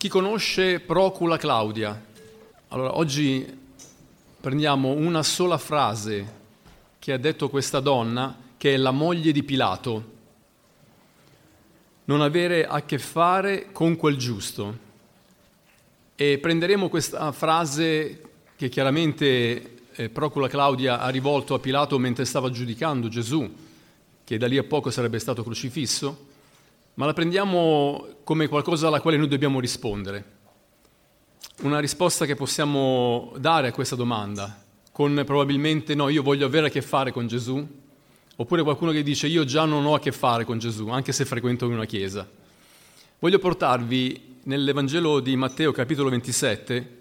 Chi conosce Procula Claudia? Allora, oggi prendiamo una sola frase che ha detto questa donna, che è la moglie di Pilato. Non avere a che fare con quel giusto. E prenderemo questa frase che chiaramente eh, Procula Claudia ha rivolto a Pilato mentre stava giudicando Gesù, che da lì a poco sarebbe stato crocifisso ma la prendiamo come qualcosa alla quale noi dobbiamo rispondere. Una risposta che possiamo dare a questa domanda, con probabilmente no, io voglio avere a che fare con Gesù, oppure qualcuno che dice io già non ho a che fare con Gesù, anche se frequento una chiesa. Voglio portarvi nell'Evangelo di Matteo capitolo 27,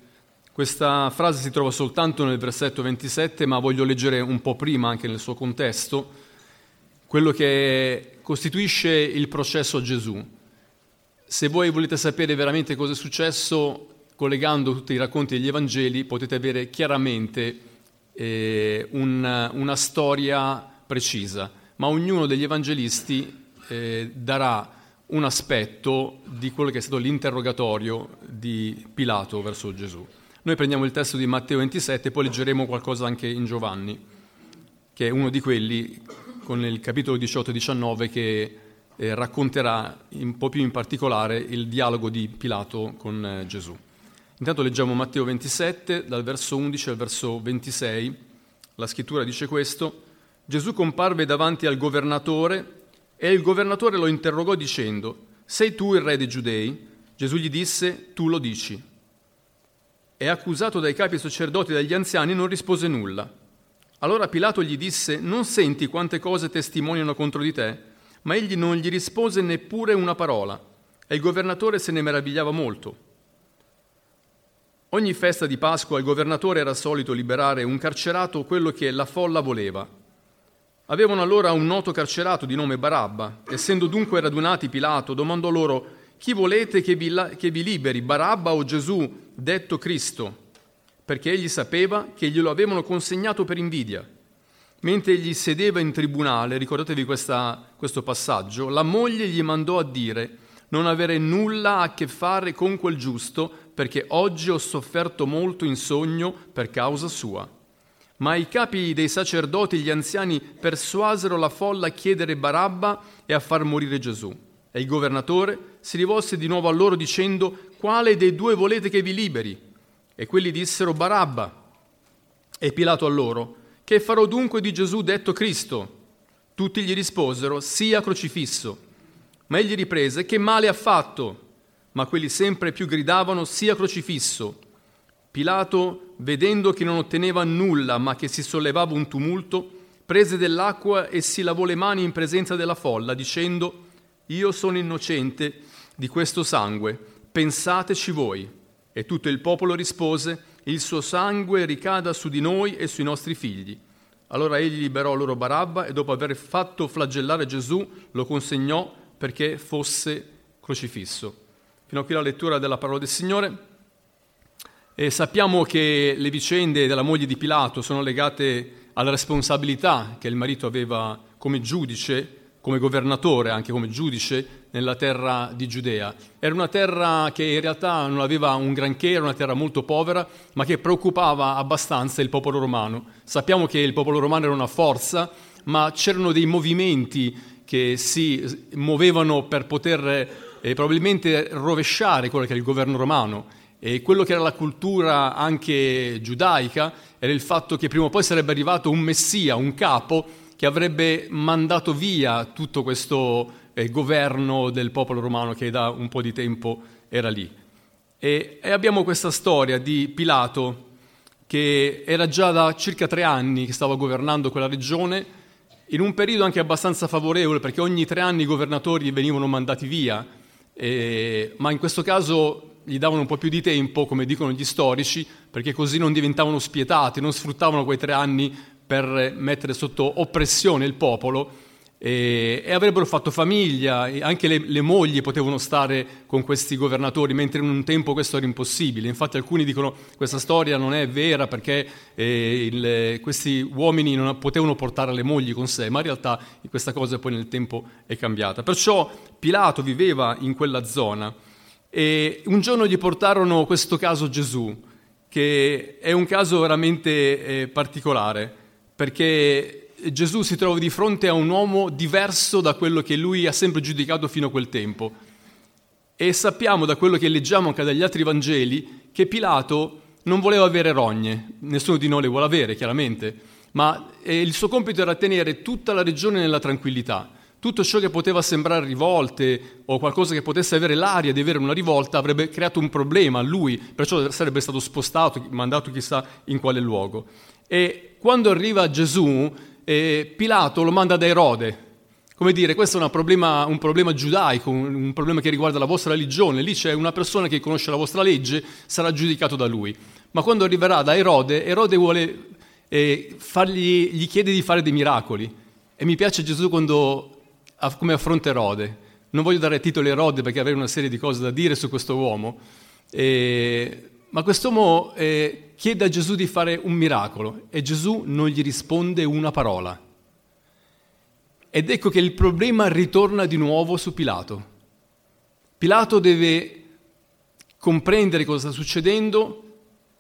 questa frase si trova soltanto nel versetto 27, ma voglio leggere un po' prima anche nel suo contesto, quello che costituisce il processo a Gesù. Se voi volete sapere veramente cosa è successo, collegando tutti i racconti degli Evangeli, potete avere chiaramente eh, un, una storia precisa, ma ognuno degli evangelisti eh, darà un aspetto di quello che è stato l'interrogatorio di Pilato verso Gesù. Noi prendiamo il testo di Matteo 27 e poi leggeremo qualcosa anche in Giovanni, che è uno di quelli con il capitolo 18 e 19 che eh, racconterà un po' più in particolare il dialogo di Pilato con eh, Gesù. Intanto leggiamo Matteo 27, dal verso 11 al verso 26. La scrittura dice questo. Gesù comparve davanti al governatore e il governatore lo interrogò dicendo, Sei tu il re dei giudei? Gesù gli disse, Tu lo dici. E accusato dai capi sacerdoti e dagli anziani non rispose nulla. Allora Pilato gli disse, non senti quante cose testimoniano contro di te? Ma egli non gli rispose neppure una parola e il governatore se ne meravigliava molto. Ogni festa di Pasqua il governatore era solito liberare un carcerato quello che la folla voleva. Avevano allora un noto carcerato di nome Barabba. Essendo dunque radunati Pilato, domandò loro, chi volete che vi, la- che vi liberi, Barabba o Gesù, detto Cristo? Perché egli sapeva che glielo avevano consegnato per invidia. Mentre egli sedeva in tribunale, ricordatevi questa, questo passaggio, la moglie gli mandò a dire non avere nulla a che fare con quel giusto, perché oggi ho sofferto molto in sogno per causa sua. Ma i capi dei sacerdoti e gli anziani persuasero la folla a chiedere Barabba e a far morire Gesù. E il governatore si rivolse di nuovo a loro dicendo, quale dei due volete che vi liberi? E quelli dissero Barabba. E Pilato a loro, che farò dunque di Gesù detto Cristo? Tutti gli risposero, sia crocifisso. Ma egli riprese, che male ha fatto? Ma quelli sempre più gridavano, sia crocifisso. Pilato, vedendo che non otteneva nulla, ma che si sollevava un tumulto, prese dell'acqua e si lavò le mani in presenza della folla, dicendo, io sono innocente di questo sangue, pensateci voi. E tutto il popolo rispose, il suo sangue ricada su di noi e sui nostri figli. Allora egli liberò loro Barabba e dopo aver fatto flagellare Gesù lo consegnò perché fosse crocifisso. Fino a qui la lettura della parola del Signore. E sappiamo che le vicende della moglie di Pilato sono legate alla responsabilità che il marito aveva come giudice come governatore, anche come giudice nella terra di Giudea. Era una terra che in realtà non aveva un granché, era una terra molto povera, ma che preoccupava abbastanza il popolo romano. Sappiamo che il popolo romano era una forza, ma c'erano dei movimenti che si muovevano per poter eh, probabilmente rovesciare quello che era il governo romano. E quello che era la cultura anche giudaica era il fatto che prima o poi sarebbe arrivato un messia, un capo, che avrebbe mandato via tutto questo eh, governo del popolo romano che da un po' di tempo era lì. E, e abbiamo questa storia di Pilato che era già da circa tre anni che stava governando quella regione, in un periodo anche abbastanza favorevole perché ogni tre anni i governatori venivano mandati via, eh, ma in questo caso gli davano un po' più di tempo, come dicono gli storici, perché così non diventavano spietati, non sfruttavano quei tre anni per mettere sotto oppressione il popolo e, e avrebbero fatto famiglia, anche le, le, mogli potevano stare con questi governatori, mentre in un tempo questo era impossibile. Infatti alcuni dicono che questa storia non è vera perché eh, il, questi uomini non potevano portare le mogli con sé, ma in realtà questa cosa poi nel tempo è cambiata. Perciò Pilato viveva in quella zona E un giorno gli portarono questo caso Gesù, che è un caso veramente eh, particolare, perché Gesù si trova di fronte a un uomo diverso da quello che lui ha sempre giudicato fino a quel tempo. E sappiamo da quello che leggiamo anche dagli altri Vangeli che Pilato non voleva avere rogne, nessuno di noi le vuole avere chiaramente, ma eh, il suo compito era tenere tutta la regione nella tranquillità. Tutto ciò che poteva sembrare rivolte o qualcosa che potesse avere l'aria di avere una rivolta avrebbe creato un problema a lui, perciò sarebbe stato spostato, mandato chissà in quale luogo. E quando arriva Gesù, eh, Pilato lo manda da Erode. Come dire, questo è problema, un problema giudaico, un, problema che riguarda la vostra religione. Lì c'è una persona che conosce la vostra legge, sarà giudicato da lui. Ma quando arriverà da Erode, Erode vuole, eh, fargli, gli chiede di fare dei miracoli. E mi piace Gesù quando come affronta Erode. Non voglio dare titoli a Erode perché avrei una serie di cose da dire su questo uomo, eh, ma quest'uomo eh, chiede a Gesù di fare un miracolo e Gesù non gli risponde una parola. Ed ecco che il problema ritorna di nuovo su Pilato. Pilato deve comprendere cosa sta succedendo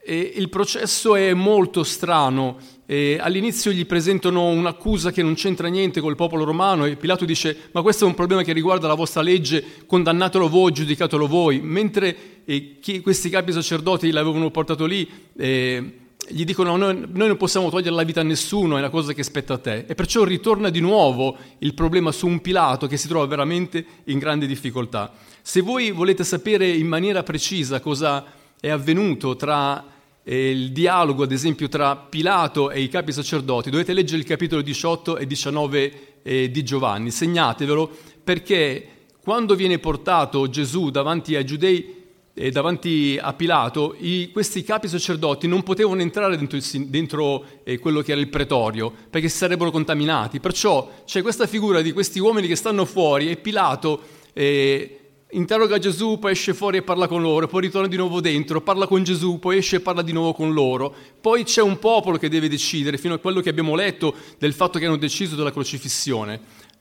e il processo è molto strano. E all'inizio gli presentano un'accusa che non c'entra niente col popolo romano e Pilato dice ma questo è un problema che riguarda la vostra legge, condannatelo voi, giudicatelo voi. Mentre eh, chi, questi capi sacerdoti l'avevano portato lì, eh, gli dicono noi, noi non possiamo togliere la vita a nessuno, è una cosa che spetta a te. E perciò ritorna di nuovo il problema su un Pilato che si trova veramente in grande difficoltà. Se voi volete sapere in maniera precisa cosa è avvenuto tra eh, il dialogo, ad esempio, tra Pilato e i capi sacerdoti, dovete leggere il capitolo 18 e 19 eh, di Giovanni, segnatevelo, perché quando viene portato Gesù davanti ai giudei e davanti a Pilato, i, questi capi sacerdoti non potevano entrare dentro, il, dentro eh, quello che era il pretorio, perché si sarebbero contaminati. Perciò c'è questa figura di questi uomini che stanno fuori e Pilato eh, interroga Gesù, poi esce fuori e parla con loro, poi ritorna di nuovo dentro, parla con Gesù, poi esce e parla di nuovo con loro. Poi c'è un popolo che deve decidere, fino a quello che abbiamo letto del fatto che hanno deciso della crocifissione.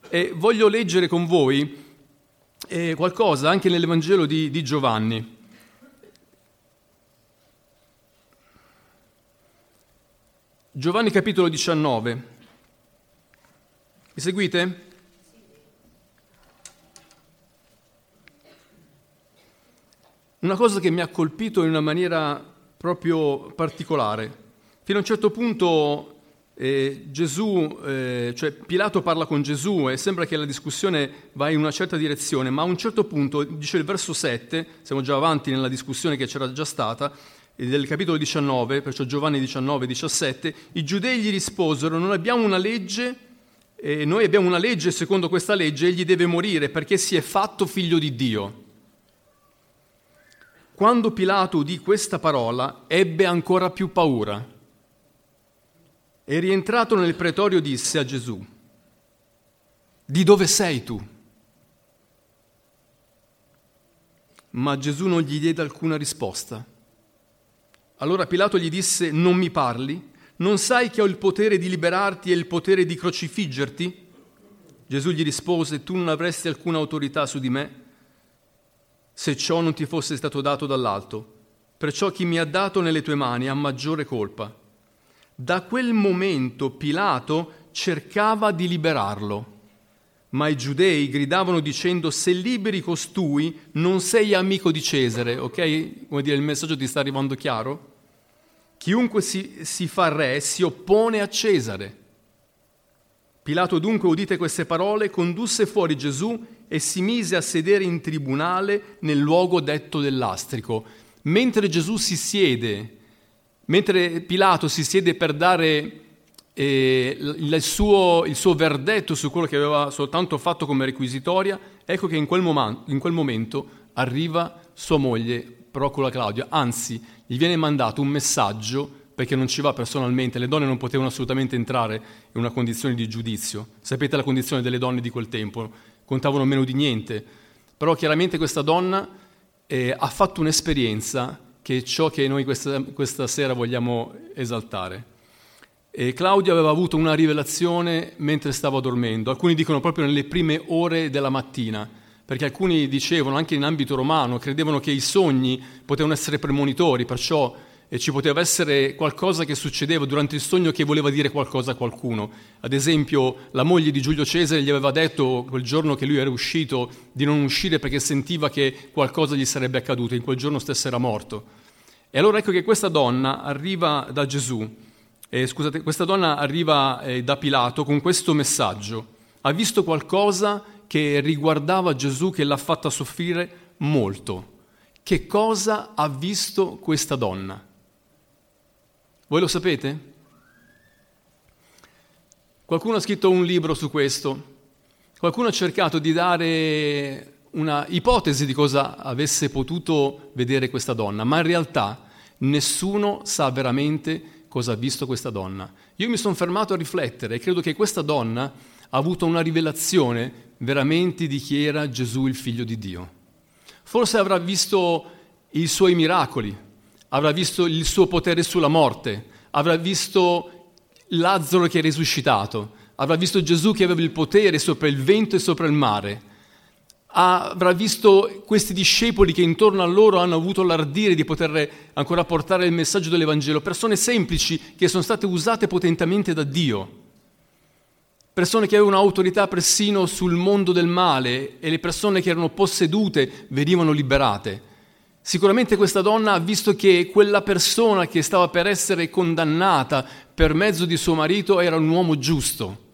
E voglio leggere con voi eh, qualcosa anche nell'Evangelo di, di Giovanni. Giovanni capitolo 19. Mi seguite? Una cosa che mi ha colpito in una maniera proprio particolare. Fino a un certo punto eh, Gesù, eh, cioè Pilato parla con Gesù e sembra che la discussione va in una certa direzione, ma a un certo punto, dice il verso 7, siamo già avanti nella discussione che c'era già stata, del capitolo 19, perciò Giovanni 19, 17, i giudei gli risposero, non abbiamo una legge, eh, noi abbiamo una legge, secondo questa legge egli deve morire perché si è fatto figlio di Dio. Quando Pilato udì questa parola, ebbe ancora più paura e rientrato nel pretorio disse a Gesù, di dove sei tu? Ma Gesù non gli diede alcuna risposta. Allora Pilato gli disse, non mi parli? Non sai che ho il potere di liberarti e il potere di crocifiggerti? Gesù gli rispose, tu non avresti alcuna autorità su di me se ciò non ti fosse stato dato dall'alto. Perciò chi mi ha dato nelle tue mani ha maggiore colpa. Da quel momento Pilato cercava di liberarlo, ma i giudei gridavano dicendo se liberi costui non sei amico di Cesare, ok? Come dire, il messaggio ti sta arrivando chiaro? Chiunque si, si fa re si oppone a Cesare. Pilato dunque, udite queste parole, condusse fuori Gesù e si mise a sedere in tribunale nel luogo detto dell'astrico. Mentre Gesù si siede, mentre Pilato si siede per dare il, suo, il, suo, verdetto su quello che aveva soltanto fatto come requisitoria, ecco che in quel, mom- in quel momento arriva sua moglie, Procula Claudia, anzi gli viene mandato un messaggio perché non ci va personalmente, le donne non potevano assolutamente entrare in una condizione di giudizio. Sapete la condizione delle donne di quel tempo, contavano meno di niente, però chiaramente questa donna eh, ha fatto un'esperienza che è ciò che noi questa, questa sera vogliamo esaltare. E Claudia aveva avuto una rivelazione mentre stava dormendo, alcuni dicono proprio nelle prime ore della mattina, perché alcuni dicevano, anche in ambito romano, credevano che i sogni potevano essere premonitori, perciò eh, ci poteva essere qualcosa che succedeva durante il sogno che voleva dire qualcosa a qualcuno. Ad esempio, la moglie di Giulio Cesare gli aveva detto quel giorno che lui era uscito di non uscire perché sentiva che qualcosa gli sarebbe accaduto, in quel giorno stesso era morto. E allora ecco che questa donna arriva da Gesù, eh, scusate, questa donna arriva eh, da Pilato con questo messaggio. Ha visto qualcosa che riguardava Gesù che l'ha fatta soffrire molto. Che cosa ha visto questa donna? Voi lo sapete? Qualcuno ha scritto un libro su questo, qualcuno ha cercato di dare una ipotesi di cosa avesse potuto vedere questa donna, ma in realtà nessuno sa veramente cosa ha visto questa donna. Io mi sono fermato a riflettere e credo che questa donna ha avuto una rivelazione veramente di chi era Gesù il figlio di Dio. Forse avrà visto i suoi miracoli, avrà visto il suo potere sulla morte, avrà visto Lazzaro che è risuscitato, avrà visto Gesù che aveva il potere sopra il vento e sopra il mare, avrà visto questi discepoli che intorno a loro hanno avuto l'ardire di poter ancora portare il messaggio dell'Evangelo, persone semplici che sono state usate potentemente da Dio. Persone che avevano autorità persino sul mondo del male e le persone che erano possedute venivano liberate. Sicuramente questa donna ha visto che quella persona che stava per essere condannata per mezzo di suo marito era un uomo giusto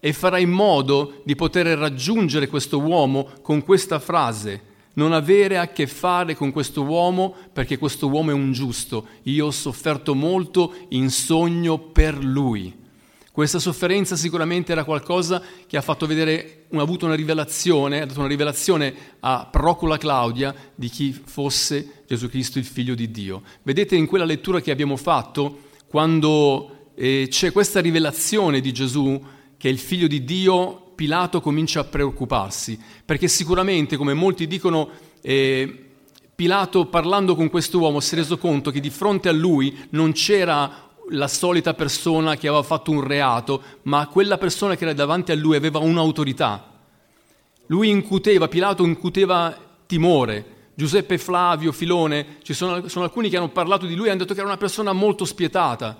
e farà in modo di poter raggiungere questo uomo con questa frase, non avere a che fare con questo uomo perché questo uomo è un giusto, io ho sofferto molto in sogno per lui. Questa sofferenza sicuramente era qualcosa che ha fatto vedere, ha avuto una rivelazione, ha dato una rivelazione a Procula Claudia di chi fosse Gesù Cristo il figlio di Dio. Vedete in quella lettura che abbiamo fatto, quando eh, c'è questa rivelazione di Gesù che è il figlio di Dio, Pilato comincia a preoccuparsi, perché sicuramente, come molti dicono, eh, Pilato parlando con quest'uomo si è reso conto che di fronte a lui non c'era la solita persona che aveva fatto un reato, ma quella persona che era davanti a lui aveva un'autorità. Lui incuteva, Pilato incuteva timore. Giuseppe Flavio, Filone, ci sono, sono alcuni che hanno parlato di lui e hanno detto che era una persona molto spietata.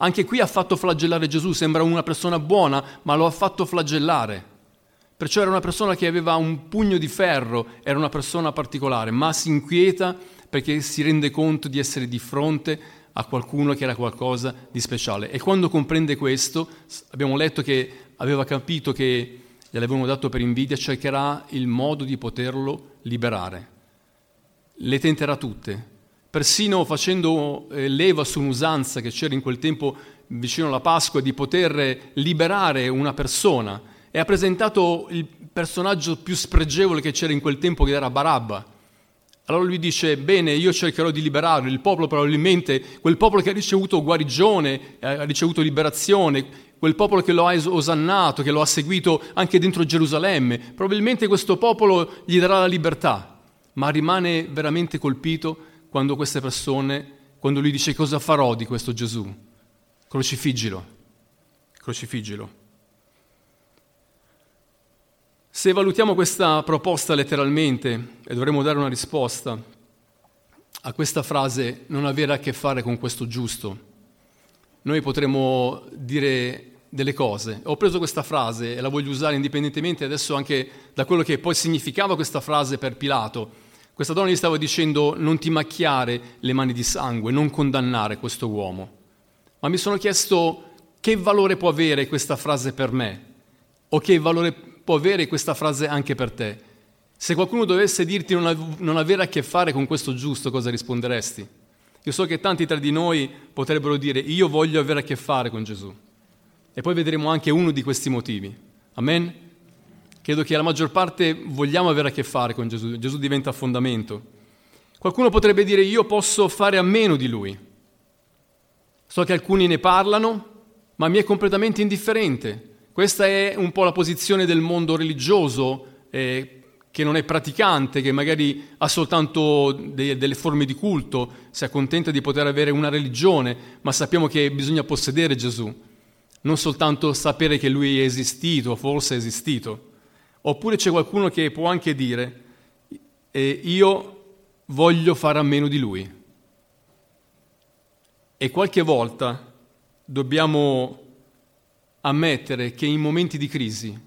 Anche qui ha fatto flagellare Gesù, sembra una persona buona, ma lo ha fatto flagellare. Perciò era una persona che aveva un pugno di ferro, era una persona particolare, ma si inquieta perché si rende conto di essere di fronte a qualcuno che era qualcosa di speciale. E quando comprende questo, abbiamo letto che aveva capito che gliel'avevano dato per invidia, cercherà il modo di poterlo liberare. Le tenterà tutte, persino facendo eh, leva su un'usanza che c'era in quel tempo vicino alla Pasqua di poter liberare una persona e ha presentato il personaggio più spregevole che c'era in quel tempo che era Barabba. Allora lui dice, bene, io cercherò di liberarlo, il popolo probabilmente, quel popolo che ha ricevuto guarigione, eh, ha ricevuto liberazione, quel popolo che lo ha osannato, che lo ha seguito anche dentro Gerusalemme, probabilmente questo popolo gli darà la libertà, ma rimane veramente colpito quando queste persone, quando lui dice cosa farò di questo Gesù? Crocifiggilo, crocifiggilo. Se valutiamo questa proposta letteralmente, e dovremmo dare una risposta a questa frase non avere a che fare con questo giusto, noi potremmo dire delle cose. Ho preso questa frase e la voglio usare indipendentemente adesso anche da quello che poi significava questa frase per Pilato. Questa donna gli stava dicendo non ti macchiare le mani di sangue, non condannare questo uomo. Ma mi sono chiesto che valore può avere questa frase per me o che valore può avere questa frase anche per te. Se qualcuno dovesse dirti non, av- non avere a che fare con questo giusto, cosa risponderesti? Io so che tanti tra di noi potrebbero dire io voglio avere a che fare con Gesù. E poi vedremo anche uno di questi motivi. Amen? Credo che la maggior parte vogliamo avere a che fare con Gesù. Gesù diventa fondamento. Qualcuno potrebbe dire io posso fare a meno di lui. So che alcuni ne parlano, ma mi è completamente indifferente. Questa è un po' la posizione del mondo religioso eh, che non è praticante, che magari ha soltanto de- delle forme di culto, si accontenta di poter avere una religione, ma sappiamo che bisogna possedere Gesù, non soltanto sapere che Lui è esistito, forse è esistito. Oppure c'è qualcuno che può anche dire, eh, io voglio fare a meno di lui. E qualche volta dobbiamo ammettere che in momenti di crisi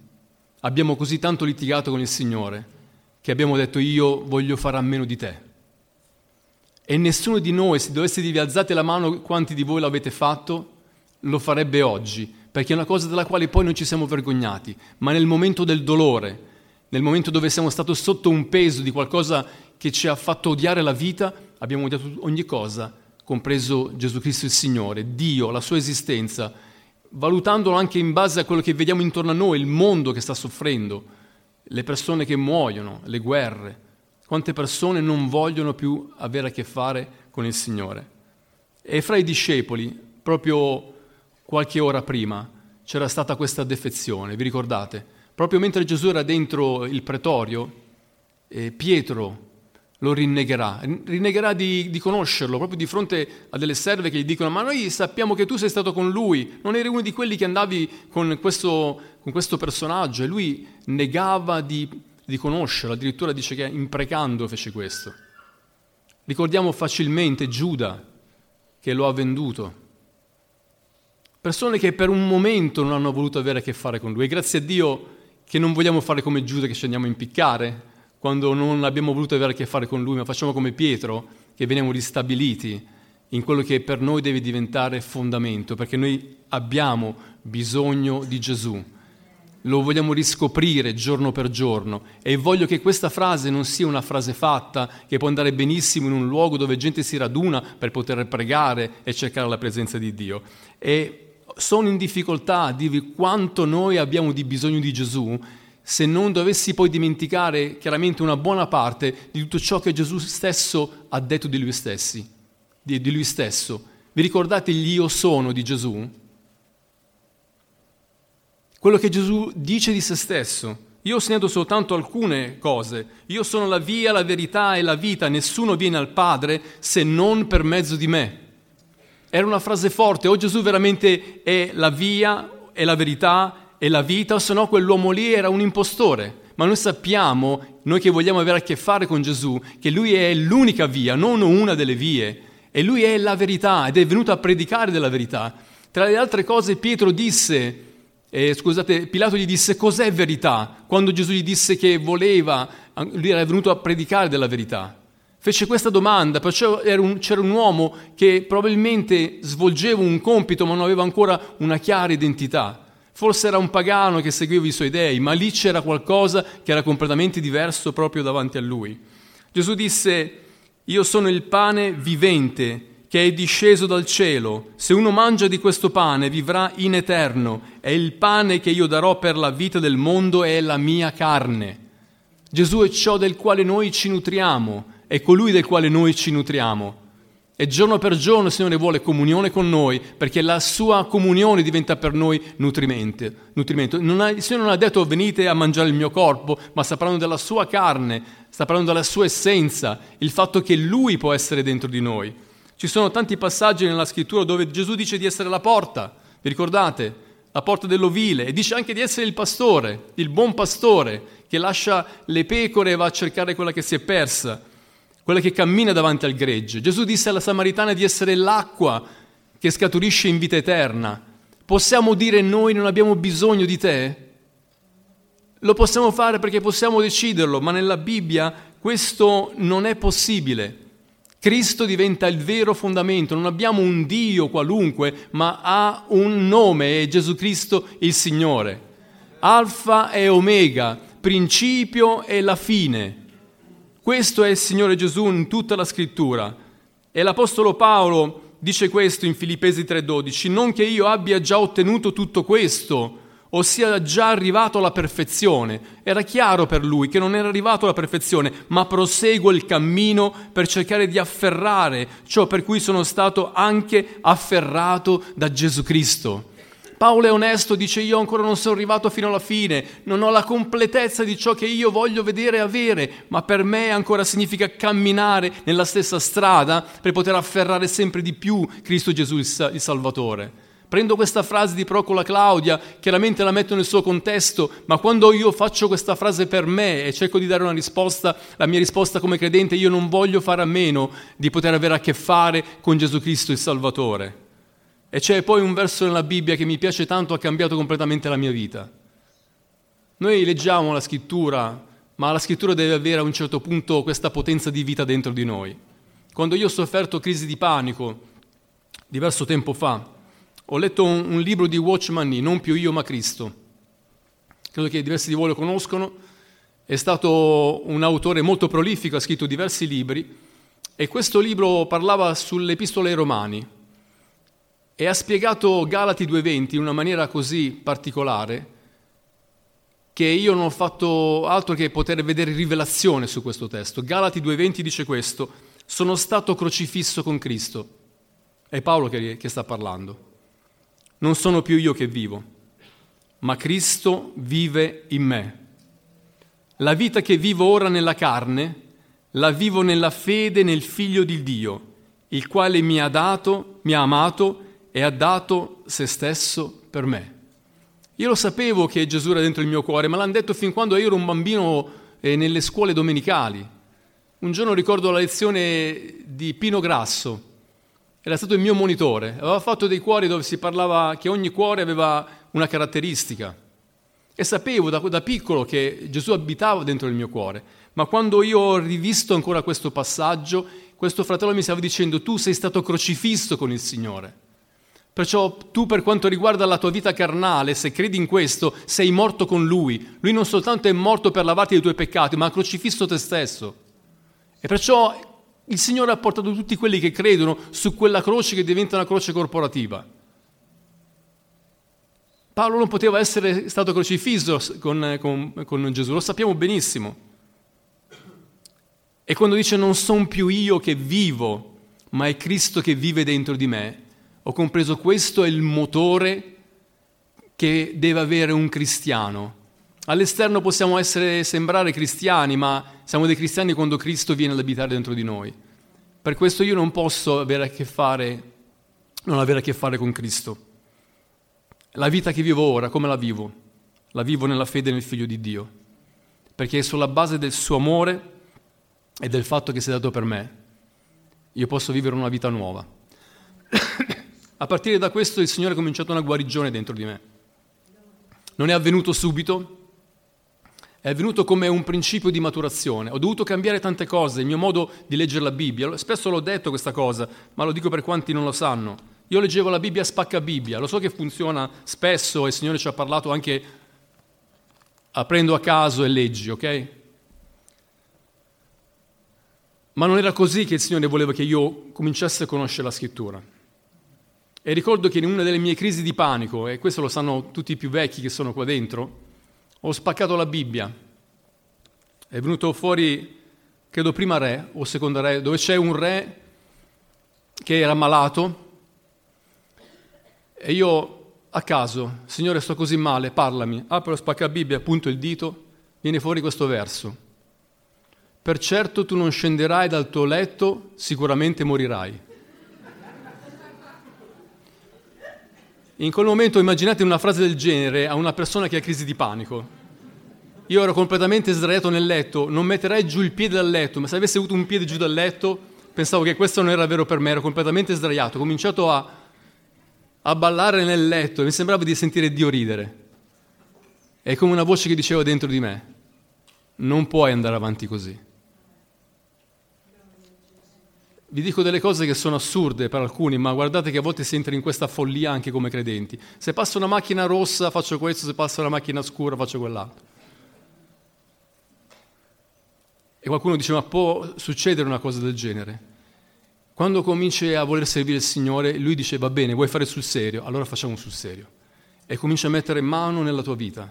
abbiamo così tanto litigato con il Signore che abbiamo detto io voglio fare a meno di te. E nessuno di noi, se dovesse dirvi alzate la mano quanti di voi l'avete fatto, lo farebbe oggi, perché è una cosa della quale poi non ci siamo vergognati, ma nel momento del dolore, nel momento dove siamo stati sotto un peso di qualcosa che ci ha fatto odiare la vita, abbiamo odiato ogni cosa, compreso Gesù Cristo il Signore, Dio, la sua esistenza, valutandolo anche in base a quello che vediamo intorno a noi, il mondo che sta soffrendo le persone che muoiono, le guerre, quante persone non vogliono più avere a che fare con il Signore. E fra i discepoli, proprio qualche ora prima, c'era stata questa defezione, vi ricordate? Proprio mentre Gesù era dentro il pretorio, eh, Pietro lo rinnegherà, rinnegherà di, di, conoscerlo, proprio di fronte a delle serve che gli dicono ma noi sappiamo che tu sei stato con lui, non eri uno di quelli che andavi con questo, con questo personaggio e lui negava di, di conoscerlo, addirittura dice che imprecando fece questo. Ricordiamo facilmente Giuda che lo ha venduto. Persone che per un momento non hanno voluto avere a che fare con lui. E grazie a Dio che non vogliamo fare come Giuda che ci andiamo a impiccare, quando non abbiamo voluto avere a che fare con lui, ma facciamo come Pietro, che veniamo ristabiliti in quello che per noi deve diventare fondamento, perché noi abbiamo bisogno di Gesù. Lo vogliamo riscoprire giorno per giorno e voglio che questa frase non sia una frase fatta che può andare benissimo in un luogo dove gente si raduna per poter pregare e cercare la presenza di Dio. E sono in difficoltà a dirvi quanto noi abbiamo di bisogno di Gesù se non dovessi poi dimenticare chiaramente una buona parte di tutto ciò che Gesù stesso ha detto di lui, stessi, di, di lui stesso. Vi ricordate gli io sono di Gesù? Quello che Gesù dice di se stesso. Io ho segnato soltanto alcune cose. Io sono la via, la verità e la vita. Nessuno viene al Padre se non per mezzo di me. Era una frase forte. O Gesù veramente è la via, è la verità e la vita, o se no quell'uomo lì era un impostore. Ma noi sappiamo, noi che vogliamo avere a che fare con Gesù, che lui è l'unica via, non una delle vie. E lui è la verità ed è venuto a predicare della verità. Tra le altre cose Pietro disse, eh, scusate, Pilato gli disse cos'è verità? Quando Gesù gli disse che voleva, lui era venuto a predicare della verità. Fece questa domanda, perciò un, c'era un uomo che probabilmente svolgeva un compito ma non aveva ancora una chiara identità. Forse era un pagano che seguiva i suoi dei, ma lì c'era qualcosa che era completamente diverso proprio davanti a lui. Gesù disse, io sono il pane vivente che è disceso dal cielo. Se uno mangia di questo pane vivrà in eterno. E il pane che io darò per la vita del mondo è la mia carne. Gesù è ciò del quale noi ci nutriamo, è colui del quale noi ci nutriamo. E giorno per giorno il Signore vuole comunione con noi perché la sua comunione diventa per noi nutrimento. Ha, il Signore non ha detto venite a mangiare il mio corpo, ma sta parlando della sua carne, sta parlando della sua essenza, il fatto che Lui può essere dentro di noi. Ci sono tanti passaggi nella scrittura dove Gesù dice di essere la porta, vi ricordate? La porta dell'ovile e dice anche di essere il pastore, il buon pastore che lascia le pecore e va a cercare quella che si è persa quella che cammina davanti al gregge. Gesù disse alla Samaritana di essere l'acqua che scaturisce in vita eterna. Possiamo dire noi non abbiamo bisogno di te? Lo possiamo fare perché possiamo deciderlo, ma nella Bibbia questo non è possibile. Cristo diventa il vero fondamento, non abbiamo un Dio qualunque, ma ha un nome, è Gesù Cristo il Signore. Alfa e Omega, principio e la fine. Questo è il Signore Gesù in tutta la scrittura. E l'Apostolo Paolo dice questo in Filippesi 3:12, non che io abbia già ottenuto tutto questo, o sia già arrivato alla perfezione. Era chiaro per lui che non era arrivato alla perfezione, ma proseguo il cammino per cercare di afferrare ciò per cui sono stato anche afferrato da Gesù Cristo. Paolo è onesto, dice io ancora non sono arrivato fino alla fine, non ho la completezza di ciò che io voglio vedere e avere, ma per me ancora significa camminare nella stessa strada per poter afferrare sempre di più Cristo Gesù il Salvatore. prendo questa frase di Procula Claudia, chiaramente la metto nel suo contesto, ma quando io faccio questa frase per me e cerco di dare una risposta, la mia risposta come credente, io non voglio fare a meno di poter avere a che fare con Gesù Cristo il Salvatore. E c'è poi un verso nella Bibbia che mi piace tanto, ha cambiato completamente la mia vita. Noi leggiamo la scrittura, ma la scrittura deve avere a un certo punto questa potenza di vita dentro di noi. Quando io ho sofferto crisi di panico, diverso tempo fa, ho letto un, un libro di Watchman Nee, Non più io ma Cristo. Credo che diversi di voi lo conoscono. È stato un autore molto prolifico, ha scritto diversi libri e questo libro parlava sulle epistole ai Romani e ha spiegato Galati 2.20 in una maniera così particolare che io non ho fatto altro che poter vedere rivelazione su questo testo. Galati 2.20 dice questo, sono stato crocifisso con Cristo. È Paolo che, che sta parlando non sono più io che vivo, ma Cristo vive in me. La vita che vivo ora nella carne, la vivo nella fede nel Figlio di Dio, il quale mi ha dato, mi ha amato e ha dato se stesso per me. Io lo sapevo che Gesù era dentro il mio cuore, ma l'hanno detto fin quando io ero un bambino eh, nelle scuole domenicali. Un giorno ricordo la lezione di Pino Grasso, era stato il mio monitore, aveva fatto dei cuori dove si parlava che ogni cuore aveva una caratteristica e sapevo da, da piccolo che Gesù abitava dentro il mio cuore, ma quando io ho rivisto ancora questo passaggio, questo fratello mi stava dicendo tu sei stato crocifisso con il Signore. Perciò tu per quanto riguarda la tua vita carnale, se credi in questo, sei morto con Lui. Lui non soltanto è morto per lavarti dei tuoi peccati, ma ha crocifisso te stesso. E perciò il Signore ha portato tutti quelli che credono su quella croce che diventa una croce corporativa. Paolo non poteva essere stato crocifisso con, con, con Gesù, lo sappiamo benissimo. E quando dice non sono più io che vivo, ma è Cristo che vive dentro di me, ho compreso questo è il motore che deve avere un cristiano. All'esterno possiamo essere, sembrare cristiani, ma siamo dei cristiani quando Cristo viene ad abitare dentro di noi. Per questo io non posso avere a che fare, non avere a che fare con Cristo. La vita che vivo ora, come la vivo? La vivo nella fede nel Figlio di Dio, perché è sulla base del suo amore e del fatto che si è dato per me. Io posso vivere una vita nuova. A partire da questo il Signore ha cominciato una guarigione dentro di me. Non è avvenuto subito, è avvenuto come un principio di maturazione. Ho dovuto cambiare tante cose, il mio modo di leggere la Bibbia. Spesso l'ho detto questa cosa, ma lo dico per quanti non lo sanno. Io leggevo la Bibbia spacca Bibbia, lo so che funziona spesso e il Signore ci ha parlato anche aprendo a caso e leggi, ok? Ma non era così che il Signore voleva che io cominciassi a conoscere la scrittura. E ricordo che in una delle mie crisi di panico, e questo lo sanno tutti i più vecchi che sono qua dentro, ho spaccato la Bibbia. È venuto fuori, credo prima re o seconda re, dove c'è un re che era malato e io a caso, Signore sto così male, parlami, apro, spacca la Bibbia, appunto il dito, viene fuori questo verso. Per certo tu non scenderai dal tuo letto, sicuramente morirai. In quel momento immaginate una frase del genere a una persona che ha crisi di panico. Io ero completamente sdraiato nel letto, non metterei giù il piede dal letto, ma se avessi avuto un piede giù dal letto pensavo che questo non era vero per me, ero completamente sdraiato, ho cominciato a, a ballare nel letto e mi sembrava di sentire Dio ridere. È come una voce che diceva dentro di me, non puoi andare avanti così. Vi dico delle cose che sono assurde per alcuni, ma guardate che a volte si entra in questa follia anche come credenti. Se passa una macchina rossa faccio questo, se passa una macchina scura faccio quell'altro. E qualcuno dice, ma può succedere una cosa del genere? Quando cominci a voler servire il Signore, lui dice, va bene, vuoi fare sul serio? Allora facciamo sul serio. E comincia a mettere mano nella tua vita.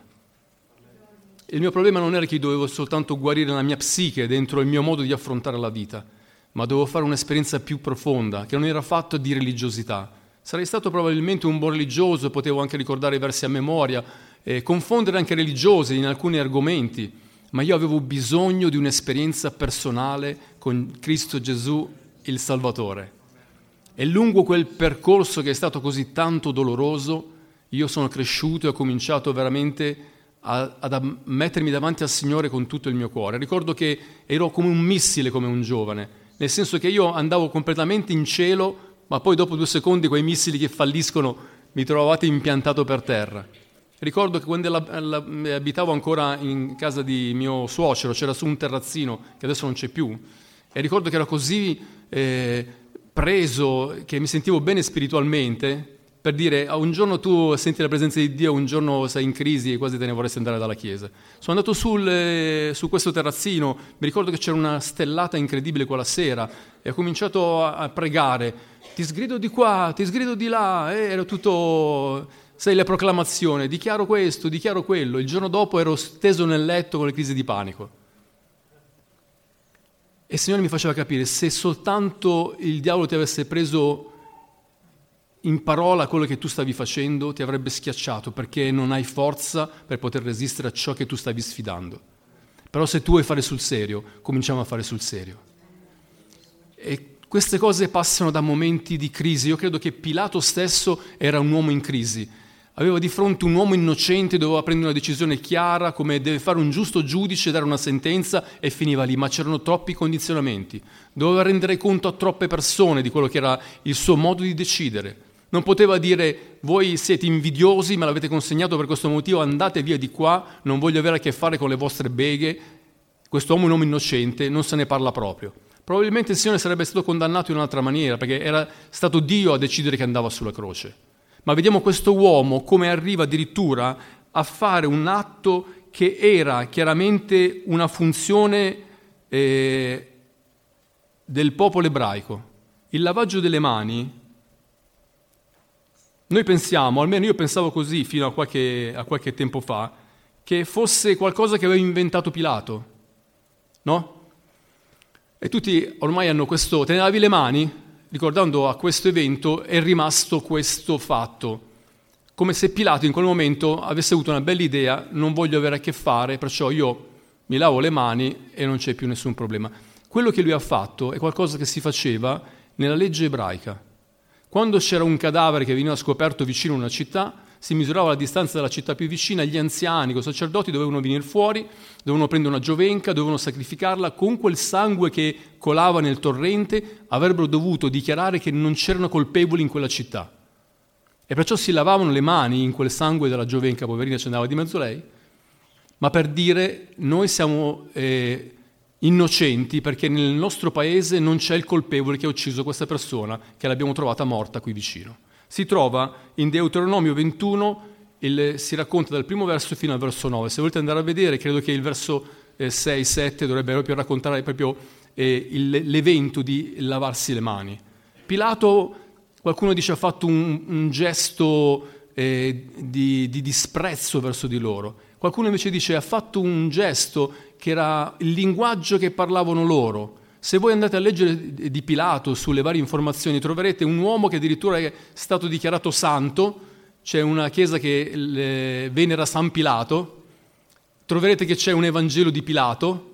Il mio problema non era che dovevo soltanto guarire la mia psiche dentro il mio modo di affrontare la vita ma dovevo fare un'esperienza più profonda, che non era fatto di religiosità. Sarei stato probabilmente un buon religioso, potevo anche ricordare i versi a memoria, e confondere anche religiosi in alcuni argomenti, ma io avevo bisogno di un'esperienza personale con Cristo Gesù, il Salvatore. E lungo quel percorso che è stato così tanto doloroso, io sono cresciuto e ho cominciato veramente a, ad mettermi davanti al Signore con tutto il mio cuore. Ricordo che ero come un missile, come un giovane, nel senso che io andavo completamente in cielo, ma poi dopo due secondi quei missili che falliscono mi trovavate impiantato per terra. Ricordo che quando abitavo ancora in casa di mio suocero, c'era su un terrazzino che adesso non c'è più, e ricordo che ero così eh, preso che mi sentivo bene spiritualmente per dire un giorno tu senti la presenza di Dio, un giorno sei in crisi e quasi te ne vorresti andare dalla chiesa. Sono andato sul, eh, su questo terrazzino, mi ricordo che c'era una stellata incredibile quella sera e ho cominciato a, pregare, ti sgrido di qua, ti sgrido di là, e era tutto, sai, la proclamazione, dichiaro questo, dichiaro quello. Il giorno dopo ero steso nel letto con le crisi di panico. E il Signore mi faceva capire, se soltanto il diavolo ti avesse preso in parola quello che tu stavi facendo ti avrebbe schiacciato perché non hai forza per poter resistere a ciò che tu stavi sfidando. Però se tu vuoi fare sul serio, cominciamo a fare sul serio. E queste cose passano da momenti di crisi. Io credo che Pilato stesso era un uomo in crisi. Aveva di fronte un uomo innocente, doveva prendere una decisione chiara, come deve fare un giusto giudice, dare una sentenza e finiva lì, ma c'erano troppi condizionamenti. Doveva rendere conto a troppe persone di quello che era il suo modo di decidere. Non poteva dire voi siete invidiosi, me l'avete consegnato per questo motivo, andate via di qua, non voglio avere a che fare con le vostre beghe. Quest'uomo è un uomo innocente, non se ne parla proprio. Probabilmente il Signore sarebbe stato condannato in un'altra maniera, perché era stato Dio a decidere che andava sulla croce. Ma vediamo questo uomo come arriva addirittura a fare un atto che era chiaramente una funzione eh, del popolo ebraico. Il lavaggio delle mani noi pensiamo, almeno io pensavo così fino a qualche, a qualche tempo fa, che fosse qualcosa che aveva inventato Pilato, no? E tutti ormai hanno questo, te ne lavi le mani, ricordando a questo evento è rimasto questo fatto, come se Pilato in quel momento avesse avuto una bella idea, non voglio avere a che fare, perciò io mi lavo le mani e non c'è più nessun problema. Quello che lui ha fatto è qualcosa che si faceva nella legge ebraica. Quando c'era un cadavere che veniva scoperto vicino a una città, si misurava la distanza dalla città più vicina, gli anziani, i sacerdoti dovevano venire fuori, dovevano prendere una giovenca, dovevano sacrificarla, con quel sangue che colava nel torrente avrebbero dovuto dichiarare che non c'erano colpevoli in quella città. E perciò si lavavano le mani in quel sangue della giovenca, poverina ci andava di mezzo lei, ma per dire noi siamo eh, innocenti perché nel nostro paese non c'è il colpevole che ha ucciso questa persona, che l'abbiamo trovata morta qui vicino. Si trova in Deuteronomio 21, il, si racconta dal primo verso fino al verso 9. Se volete andare a vedere, credo che il verso eh, 6-7 dovrebbe proprio raccontare proprio eh, il, l'evento di lavarsi le mani. Pilato, qualcuno dice, ha fatto un, un gesto eh, di, di disprezzo verso di loro. Qualcuno invece dice ha fatto un gesto che era il linguaggio che parlavano loro. Se voi andate a leggere di Pilato sulle varie informazioni troverete un uomo che addirittura è stato dichiarato santo, c'è una chiesa che venera San Pilato, troverete che c'è un Evangelo di Pilato.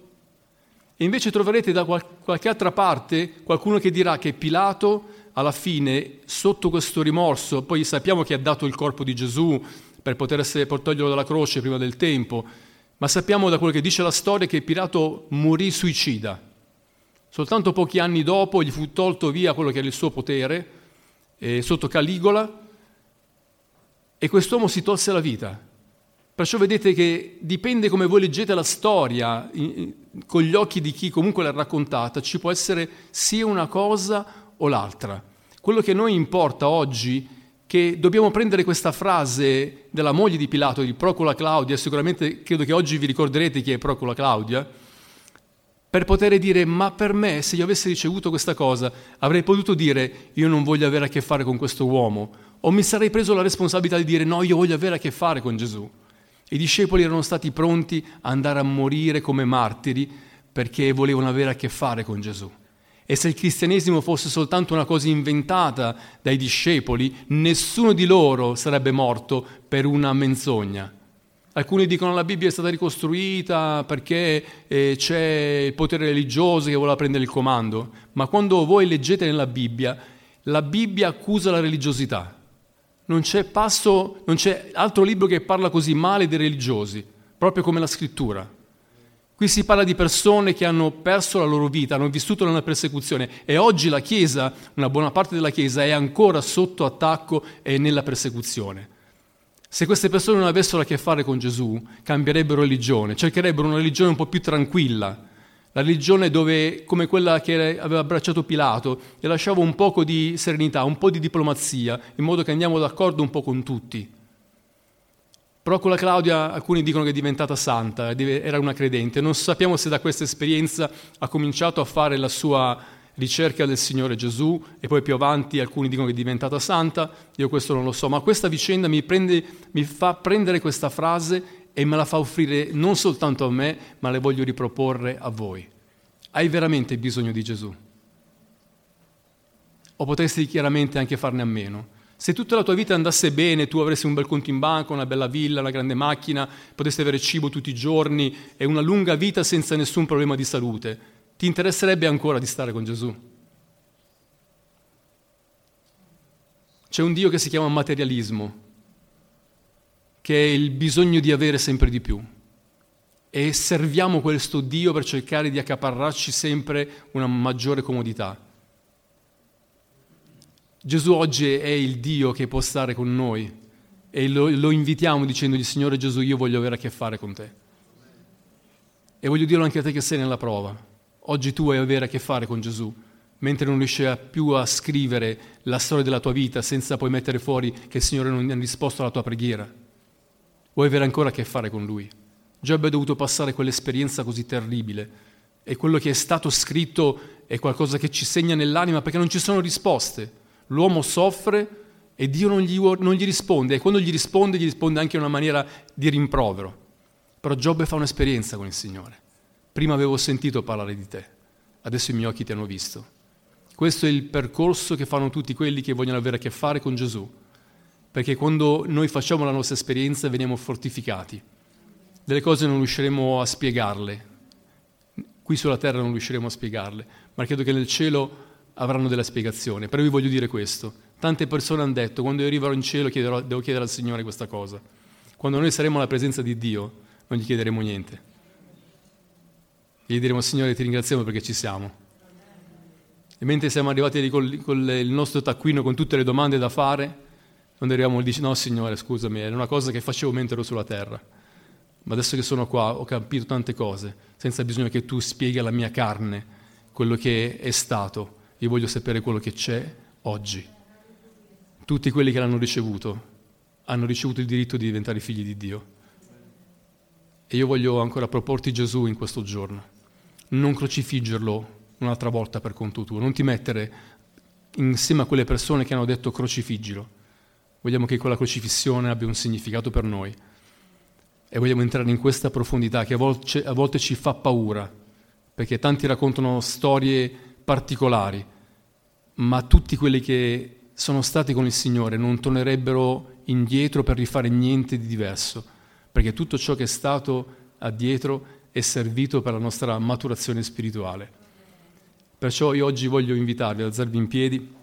E invece troverete da qualche altra parte qualcuno che dirà che Pilato alla fine, sotto questo rimorso, poi sappiamo che ha dato il corpo di Gesù per poter essere, per toglierlo dalla croce prima del tempo, ma sappiamo da quello che dice la storia che Pilato morì suicida. Soltanto pochi anni dopo gli fu tolto via quello che era il suo potere eh, sotto Caligola e quest'uomo si tolse la vita. Perciò vedete che dipende come voi leggete la storia in, con gli occhi di chi comunque l'ha raccontata, ci può essere sia una cosa o l'altra. Quello che a noi importa oggi che dobbiamo prendere questa frase della moglie di Pilato, di Procula Claudia, sicuramente credo che oggi vi ricorderete chi è Procula Claudia, per poter dire ma per me se io avessi ricevuto questa cosa avrei potuto dire io non voglio avere a che fare con questo uomo o mi sarei preso la responsabilità di dire no io voglio avere a che fare con Gesù. I discepoli erano stati pronti a andare a morire come martiri perché volevano avere a che fare con Gesù. E se il cristianesimo fosse soltanto una cosa inventata dai discepoli, nessuno di loro sarebbe morto per una menzogna. Alcuni dicono che la Bibbia è stata ricostruita perché eh, c'è il potere religioso che voleva prendere il comando, ma quando voi leggete nella Bibbia la Bibbia accusa la religiosità. Non c'è, passo, non c'è altro libro che parla così male dei religiosi, proprio come la scrittura. Qui si parla di persone che hanno perso la loro vita, hanno vissuto nella persecuzione e oggi la Chiesa, una buona parte della Chiesa, è ancora sotto attacco e nella persecuzione. Se queste persone non avessero a che fare con Gesù, cambierebbero religione, cercherebbero una religione un po' più tranquilla, la religione dove, come quella che aveva abbracciato Pilato, gli lasciava un poco di serenità, un po' di diplomazia, in modo che andiamo d'accordo un po' con tutti. Però con la Claudia alcuni dicono che è diventata santa, era una credente. Non sappiamo se da questa esperienza ha cominciato a fare la sua ricerca del Signore Gesù e poi più avanti alcuni dicono che è diventata santa, io questo non lo so, ma questa vicenda mi, prende, mi fa prendere questa frase e me la fa offrire non soltanto a me, ma le voglio riproporre a voi. Hai veramente bisogno di Gesù? O potresti chiaramente anche farne a meno? Se tutta la tua vita andasse bene, tu avresti un bel conto in banca, una bella villa, una grande macchina, potresti avere cibo tutti i giorni e una lunga vita senza nessun problema di salute, ti interesserebbe ancora di stare con Gesù? C'è un Dio che si chiama materialismo, che è il bisogno di avere sempre di più. E serviamo questo Dio per cercare di accaparrarci sempre una maggiore comodità. Gesù oggi è il Dio che può stare con noi e lo, lo invitiamo dicendogli Signore Gesù io voglio avere a che fare con te. E voglio dirlo anche a te che sei nella prova. Oggi tu vuoi avere a che fare con Gesù, mentre non riesci più a scrivere la storia della tua vita senza poi mettere fuori che il Signore non ha risposto alla tua preghiera. Vuoi avere ancora a che fare con lui? Giobbe ha dovuto passare quell'esperienza così terribile e quello che è stato scritto è qualcosa che ci segna nell'anima perché non ci sono risposte. L'uomo soffre e Dio non gli, non gli risponde e quando gli risponde gli risponde anche in una maniera di rimprovero. Però Giobbe fa un'esperienza con il Signore. Prima avevo sentito parlare di te, adesso i miei occhi ti hanno visto. Questo è il percorso che fanno tutti quelli che vogliono avere a che fare con Gesù perché quando noi facciamo la nostra esperienza veniamo fortificati. Delle cose non riusciremo a spiegarle, qui sulla terra non riusciremo a spiegarle, ma credo che nel cielo avranno della spiegazione. Però vi voglio dire questo. Tante persone hanno detto, quando io arriverò in cielo chiederò, devo chiedere al Signore questa cosa. Quando noi saremo alla presenza di Dio non gli chiederemo niente. Gli diremo, Signore, ti ringraziamo perché ci siamo. E mentre siamo arrivati con il nostro taccuino con tutte le domande da fare, quando arriviamo e dici no Signore scusami, era una cosa che facevo mentre ero sulla terra, ma adesso che sono qua ho capito tante cose, senza bisogno che tu spieghi alla mia carne quello che è stato, io voglio sapere quello che c'è oggi. Tutti quelli che l'hanno ricevuto hanno ricevuto il diritto di diventare figli di Dio. E io voglio ancora proporti Gesù in questo giorno. Non crocifiggerlo un'altra volta per conto tuo, non ti mettere insieme a quelle persone che hanno detto crocifiggilo vogliamo che quella crocifissione abbia un significato per noi e vogliamo entrare in questa profondità che a volte, a volte ci fa paura, perché tanti raccontano storie particolari, ma tutti quelli che sono stati con il Signore non tornerebbero indietro per rifare niente di diverso, perché tutto ciò che è stato addietro è servito per la nostra maturazione spirituale. Perciò io oggi voglio invitarvi ad alzarvi in piedi.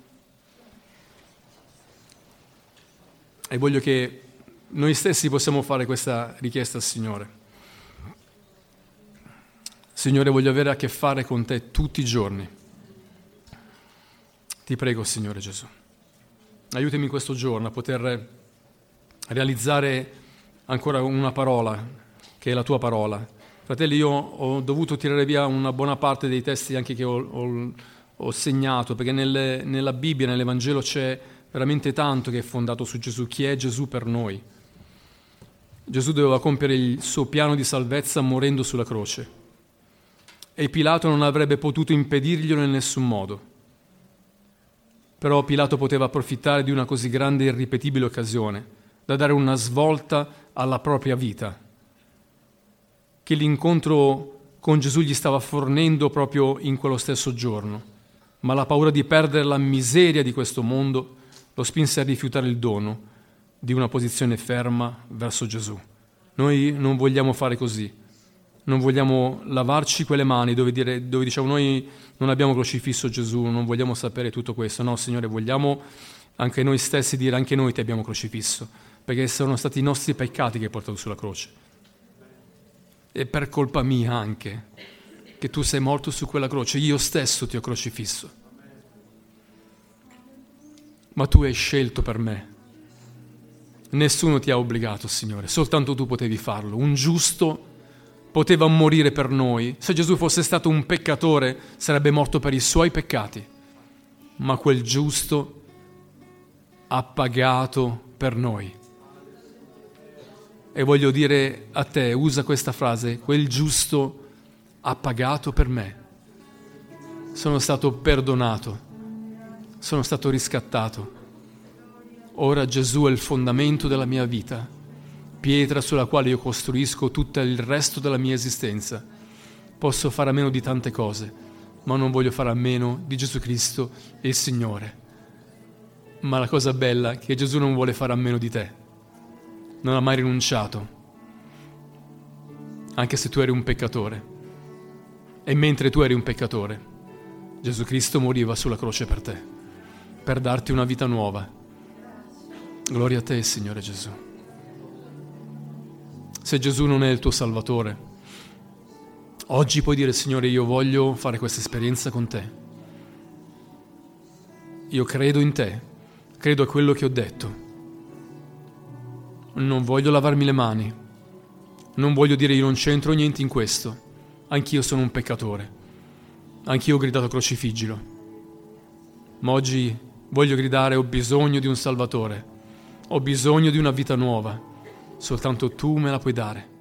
e voglio che noi stessi possiamo fare questa richiesta al Signore. Signore, voglio avere a che fare con te tutti i giorni. Ti prego, Signore Gesù, aiutami questo giorno a poter realizzare ancora una parola, che è la tua parola. Fratelli, io ho dovuto tirare via una buona parte dei testi anche che ho, ho, ho segnato, perché nelle, nella Bibbia, nell'Evangelo c'è veramente tanto che è fondato su Gesù, chi è Gesù per noi. Gesù doveva compiere il suo piano di salvezza morendo sulla croce e Pilato non avrebbe potuto impedirglielo in nessun modo. Però Pilato poteva approfittare di una così grande e irripetibile occasione da dare una svolta alla propria vita, che l'incontro con Gesù gli stava fornendo proprio in quello stesso giorno, ma la paura di perdere la miseria di questo mondo lo spinse a rifiutare il dono di una posizione ferma verso Gesù. Noi non vogliamo fare così. Non vogliamo lavarci quelle mani dove, dire, dove diciamo noi non abbiamo crocifisso Gesù, non vogliamo sapere tutto questo. No, Signore, vogliamo anche noi stessi dire anche noi ti abbiamo crocifisso, perché sono stati i nostri peccati che hai portato sulla croce. E per colpa mia anche, che tu sei morto su quella croce, io stesso ti ho crocifisso. Ma tu hai scelto per me. Nessuno ti ha obbligato, Signore, soltanto tu potevi farlo. Un giusto poteva morire per noi. Se Gesù fosse stato un peccatore, sarebbe morto per i suoi peccati. Ma quel giusto ha pagato per noi. E voglio dire a te, usa questa frase, quel giusto ha pagato per me. Sono stato perdonato, sono stato riscattato. Ora Gesù è il fondamento della mia vita pietra sulla quale io costruisco tutto il resto della mia esistenza. Posso fare a meno di tante cose, ma non voglio fare a meno di Gesù Cristo, il Signore. Ma la cosa bella è che Gesù non vuole fare a meno di te. Non ha mai rinunciato, anche se tu eri un peccatore. E mentre tu eri un peccatore, Gesù Cristo moriva sulla croce per te, per darti una vita nuova. Gloria a te, Signore Gesù se Gesù non è il tuo Salvatore. Oggi puoi dire, Signore, io voglio fare questa esperienza con te. Io credo in te, credo a quello che ho detto. Non voglio lavarmi le mani, non voglio dire io non c'entro niente in questo, anch'io sono un peccatore, anch'io ho gridato crocifiggilo. Ma oggi voglio gridare ho bisogno di un Salvatore, ho bisogno di una vita nuova soltanto tu me la puoi dare.